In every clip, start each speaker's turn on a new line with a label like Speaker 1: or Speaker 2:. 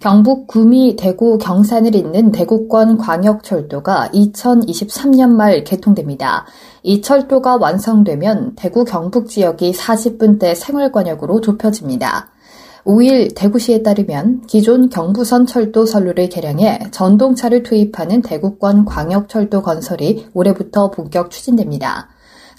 Speaker 1: 경북 구미, 대구, 경산을 잇는 대구권 광역철도가 2023년 말 개통됩니다. 이 철도가 완성되면 대구 경북 지역이 40분대 생활권역으로 좁혀집니다. 5일 대구시에 따르면 기존 경부선 철도 선로를 개량해 전동차를 투입하는 대구권 광역철도 건설이 올해부터 본격 추진됩니다.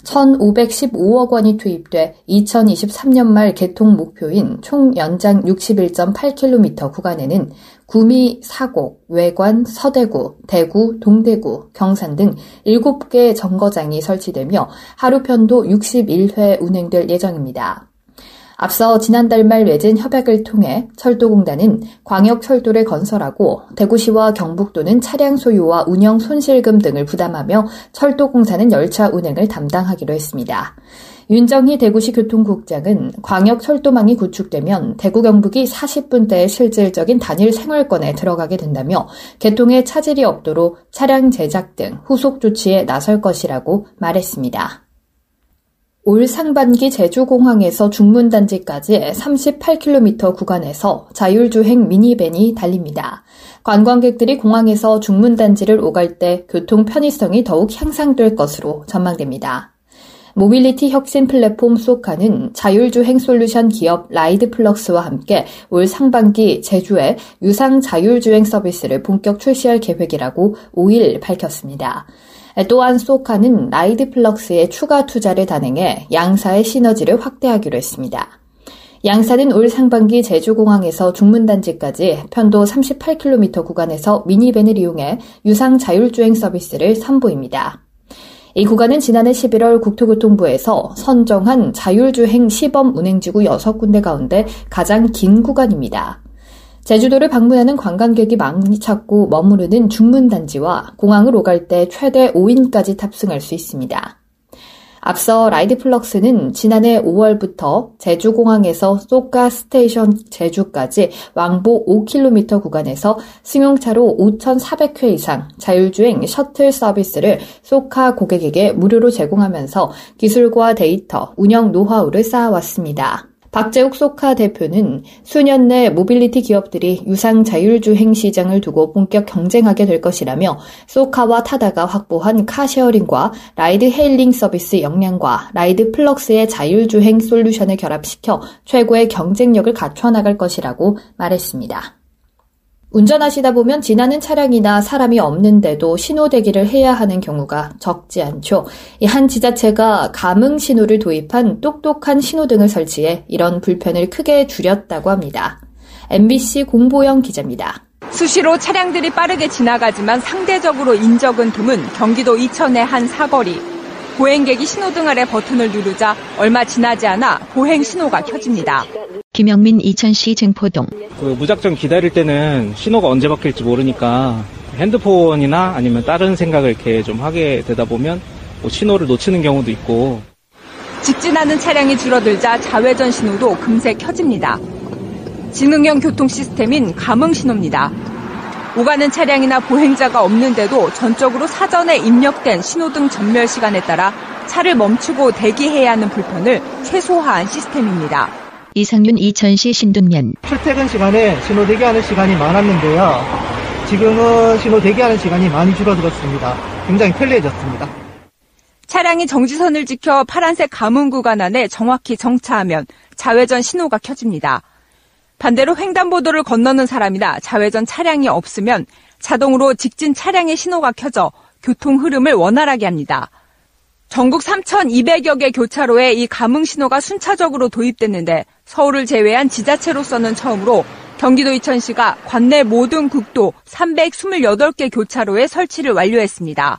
Speaker 1: 1,515억 원이 투입돼 2023년 말 개통 목표인 총 연장 61.8km 구간에는 구미, 사곡, 외관, 서대구, 대구, 동대구, 경산 등 7개 정거장이 설치되며 하루 편도 61회 운행될 예정입니다. 앞서 지난달 말 맺은 협약을 통해 철도공단은 광역철도를 건설하고 대구시와 경북도는 차량 소유와 운영 손실금 등을 부담하며 철도공사는 열차 운행을 담당하기로 했습니다. 윤정희 대구시 교통국장은 광역철도망이 구축되면 대구 경북이 40분대의 실질적인 단일 생활권에 들어가게 된다며 개통에 차질이 없도록 차량 제작 등 후속 조치에 나설 것이라고 말했습니다. 올 상반기 제주공항에서 중문단지까지 38km 구간에서 자율주행 미니밴이 달립니다. 관광객들이 공항에서 중문단지를 오갈 때 교통 편의성이 더욱 향상될 것으로 전망됩니다. 모빌리티 혁신 플랫폼 쏘카는 자율주행 솔루션 기업 라이드 플럭스와 함께 올 상반기 제주에 유상 자율주행 서비스를 본격 출시할 계획이라고 5일 밝혔습니다. 또한 쏘카는 라이드 플럭스의 추가 투자를 단행해 양사의 시너지를 확대하기로 했습니다. 양사는 올 상반기 제주공항에서 중문단지까지 편도 38km 구간에서 미니밴을 이용해 유상 자율주행 서비스를 선보입니다. 이 구간은 지난해 11월 국토교통부에서 선정한 자율주행 시범 운행지구 6군데 가운데 가장 긴 구간입니다. 제주도를 방문하는 관광객이 많이 찾고 머무르는 중문단지와 공항을 오갈 때 최대 5인까지 탑승할 수 있습니다. 앞서 라이드 플럭스는 지난해 5월부터 제주공항에서 쏘카 스테이션 제주까지 왕복 5km 구간에서 승용차로 5,400회 이상 자율주행 셔틀 서비스를 쏘카 고객에게 무료로 제공하면서 기술과 데이터, 운영 노하우를 쌓아왔습니다. 박재욱 쏘카 대표는 수년 내 모빌리티 기업들이 유상 자율주행 시장을 두고 본격 경쟁하게 될 것이라며 쏘카와 타다가 확보한 car sharing과 ride hailing 서비스 역량과 라이드 플럭스의 자율주행 솔루션을 결합시켜 최고의 경쟁력을 갖춰 나갈 것이라고 말했습니다. 운전하시다 보면 지나는 차량이나 사람이 없는데도 신호 대기를 해야 하는 경우가 적지 않죠. 이한 지자체가 감응 신호를 도입한 똑똑한 신호등을 설치해 이런 불편을 크게 줄였다고 합니다. MBC 공보영 기자입니다.
Speaker 2: 수시로 차량들이 빠르게 지나가지만 상대적으로 인적은 드문 경기도 이천의 한 사거리. 보행객이 신호등 아래 버튼을 누르자 얼마 지나지 않아 보행 신호가 켜집니다.
Speaker 3: 김영민 이천시 증포동.
Speaker 4: 그 무작정 기다릴 때는 신호가 언제 바뀔지 모르니까 핸드폰이나 아니면 다른 생각을 이렇게 좀 하게 되다 보면 뭐 신호를 놓치는 경우도 있고.
Speaker 2: 직진하는 차량이 줄어들자 자회전 신호도 금세 켜집니다. 지능형 교통 시스템인 감응 신호입니다. 오가는 차량이나 보행자가 없는데도 전적으로 사전에 입력된 신호등 전멸 시간에 따라 차를 멈추고 대기해야 하는 불편을 최소화한 시스템입니다.
Speaker 3: 이상윤 이천시 신둔면
Speaker 5: 출퇴근 시간에 신호 대기하는 시간이 많았는데요. 지금은 신호 대기하는 시간이 많이 줄어들었습니다. 굉장히 편리해졌습니다.
Speaker 2: 차량이 정지선을 지켜 파란색 감은 구간 안에 정확히 정차하면 자회전 신호가 켜집니다. 반대로 횡단보도를 건너는 사람이나 자회전 차량이 없으면 자동으로 직진 차량의 신호가 켜져 교통 흐름을 원활하게 합니다. 전국 3,200여 개 교차로에 이 감응 신호가 순차적으로 도입됐는데 서울을 제외한 지자체로서는 처음으로 경기도 이천시가 관내 모든 국도 328개 교차로에 설치를 완료했습니다.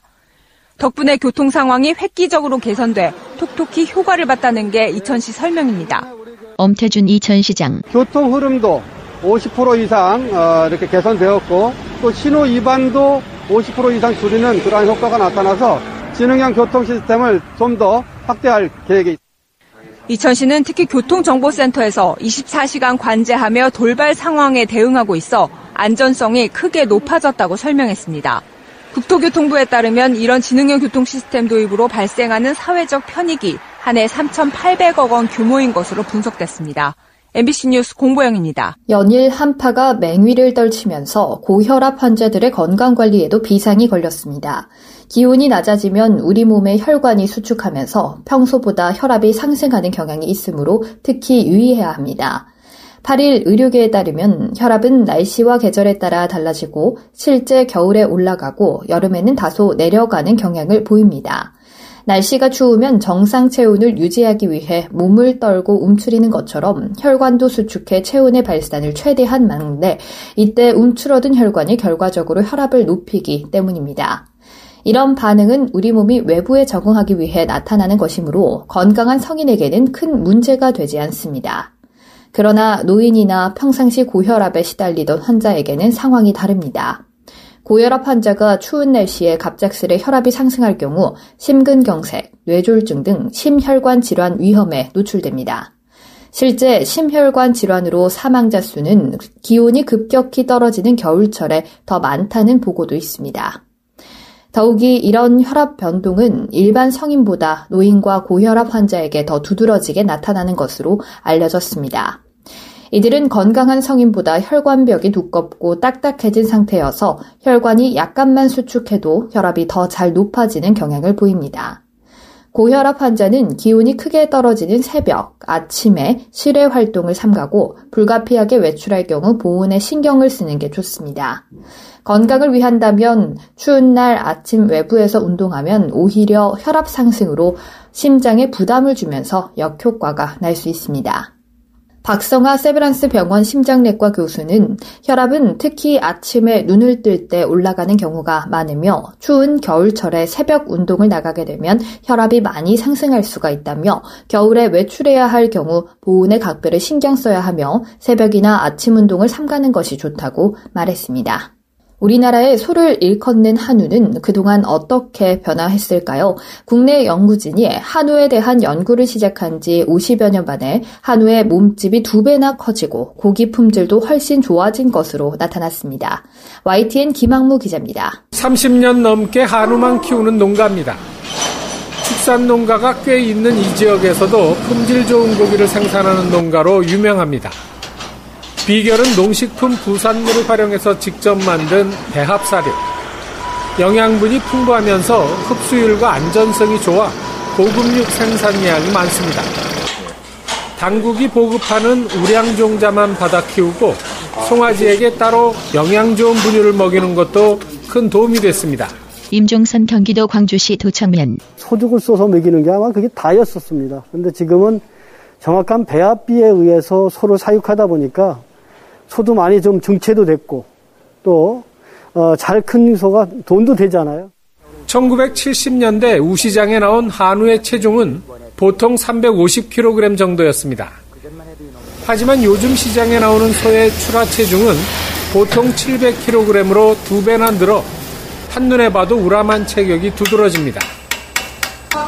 Speaker 2: 덕분에 교통 상황이 획기적으로 개선돼 톡톡히 효과를 봤다는 게 이천시 설명입니다.
Speaker 3: 엄태준 이천시장.
Speaker 6: 교통 흐름도 50% 이상 어, 이렇게 개선되었고 또 신호 위반도 50% 이상 줄이는 그러한 효과가 나타나서 지능형 교통 시스템을 좀 더 확대할 계획이 있습니다.
Speaker 2: 이천시는 특히 교통정보센터에서 24시간 관제하며 돌발 상황에 대응하고 있어 안전성이 크게 높아졌다고 설명했습니다. 국토교통부에 따르면 이런 지능형 교통 시스템 도입으로 발생하는 사회적 편익이 한 해 3,800억 원 규모인 것으로 분석됐습니다. MBC 뉴스 공보영입니다.
Speaker 1: 연일 한파가 맹위를 떨치면서 고혈압 환자들의 건강관리에도 비상이 걸렸습니다. 기온이 낮아지면 우리 몸의 혈관이 수축하면서 평소보다 혈압이 상승하는 경향이 있으므로 특히 유의해야 합니다. 8일 의료계에 따르면 혈압은 날씨와 계절에 따라 달라지고 실제 겨울에 올라가고 여름에는 다소 내려가는 경향을 보입니다. 날씨가 추우면 정상 체온을 유지하기 위해 몸을 떨고 움츠리는 것처럼 혈관도 수축해 체온의 발산을 최대한 막는데 이때 움츠러든 혈관이 결과적으로 혈압을 높이기 때문입니다. 이런 반응은 우리 몸이 외부에 적응하기 위해 나타나는 것이므로 건강한 성인에게는 큰 문제가 되지 않습니다. 그러나 노인이나 평상시 고혈압에 시달리던 환자에게는 상황이 다릅니다. 고혈압 환자가 추운 날씨에 갑작스레 혈압이 상승할 경우 심근경색, 뇌졸중 등 심혈관 질환 위험에 노출됩니다. 실제 심혈관 질환으로 사망자 수는 기온이 급격히 떨어지는 겨울철에 더 많다는 보고도 있습니다. 더욱이 이런 혈압 변동은 일반 성인보다 노인과 고혈압 환자에게 더 두드러지게 나타나는 것으로 알려졌습니다. 이들은 건강한 성인보다 혈관벽이 두껍고 딱딱해진 상태여서 혈관이 약간만 수축해도 혈압이 더 잘 높아지는 경향을 보입니다. 고혈압 환자는 기온이 크게 떨어지는 새벽, 아침에 실외 활동을 삼가고 불가피하게 외출할 경우 보온에 신경을 쓰는 게 좋습니다. 건강을 위한다면 추운 날 아침 외부에서 운동하면 오히려 혈압 상승으로 심장에 부담을 주면서 역효과가 날 수 있습니다. 박성하 세브란스 병원 심장내과 교수는 혈압은 특히 아침에 눈을 뜰 때 올라가는 경우가 많으며 추운 겨울철에 새벽 운동을 나가게 되면 혈압이 많이 상승할 수가 있다며 겨울에 외출해야 할 경우 보온의 각별을 신경 써야 하며 새벽이나 아침 운동을 삼가는 것이 좋다고 말했습니다. 우리나라의 소를 일컫는 한우는 그동안 어떻게 변화했을까요? 국내 연구진이 한우에 대한 연구를 시작한 지 50여 년 만에 한우의 몸집이 두 배나 커지고 고기 품질도 훨씬 좋아진 것으로 나타났습니다. YTN 김학무 기자입니다.
Speaker 7: 30년 넘게 한우만 키우는 농가입니다. 축산 농가가 꽤 있는 이 지역에서도 품질 좋은 고기를 생산하는 농가로 유명합니다. 비결은 농식품 부산물을 활용해서 직접 만든 배합사료. 영양분이 풍부하면서 흡수율과 안전성이 좋아 고급육 생산량이 많습니다. 당국이 보급하는 우량종자만 받아 키우고 송아지에게 따로 영양 좋은 분유를 먹이는 것도 큰 도움이 됐습니다.
Speaker 3: 임종선 경기도 광주시 도청면
Speaker 8: 소죽을 쏘서 먹이는 게 아마 그게 다였었습니다. 그런데 지금은 정확한 배합비에 의해서 소를 사육하다 보니까 소도 많이 좀 정체도 됐고 또 잘큰 소가 돈도 되잖아요.
Speaker 7: 1970년대 우시장에 나온 한우의 체중은 보통 350kg 정도였습니다. 하지만 요즘 시장에 나오는 소의 출하 체중은 보통 700kg으로 두 배나 늘어 한눈에 봐도 우람한 체격이 두드러집니다.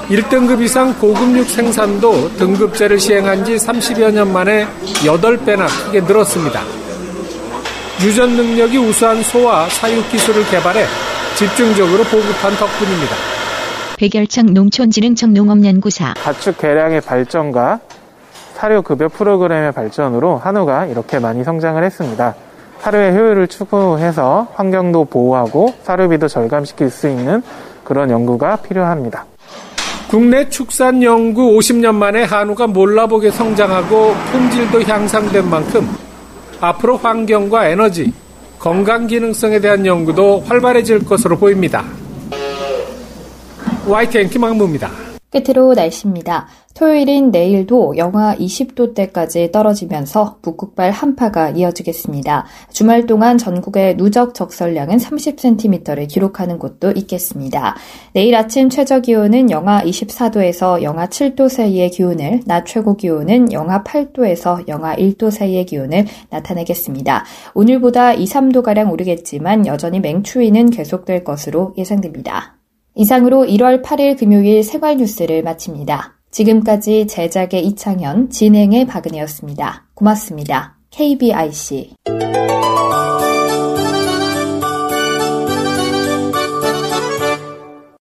Speaker 7: 1등급 이상 고급육 생산도 등급제를 시행한 지 30여 년 만에 8배나 크게 늘었습니다. 유전 능력이 우수한 소와 사육 기술을 개발해 집중적으로 보급한 덕분입니다.
Speaker 3: 백열창 농촌진흥청 농업연구사
Speaker 9: 가축 개량의 발전과 사료 급여 프로그램의 발전으로 한우가 이렇게 많이 성장을 했습니다. 사료의 효율을 추구해서 환경도 보호하고 사료비도 절감시킬 수 있는 그런 연구가 필요합니다.
Speaker 7: 국내 축산 연구 50년 만에 한우가 몰라보게 성장하고 품질도 향상된 만큼 앞으로 환경과 에너지, 건강 기능성에 대한 연구도 활발해질 것으로 보입니다. YTN 김학무입니다.
Speaker 1: 끝으로 날씨입니다. 토요일인 내일도 영하 20도대까지 떨어지면서 북극발 한파가 이어지겠습니다. 주말 동안 전국의 누적 적설량은 30cm를 기록하는 곳도 있겠습니다. 내일 아침 최저 기온은 영하 24도에서 영하 7도 사이의 기온을, 낮 최고 기온은 영하 8도에서 영하 1도 사이의 기온을 나타내겠습니다. 오늘보다 2, 3도가량 오르겠지만 여전히 맹추위는 계속될 것으로 예상됩니다. 이상으로 1월 8일 금요일 생활 뉴스를 마칩니다. 지금까지 제작의 이창현, 진행의 박은혜였습니다. 고맙습니다. KBIC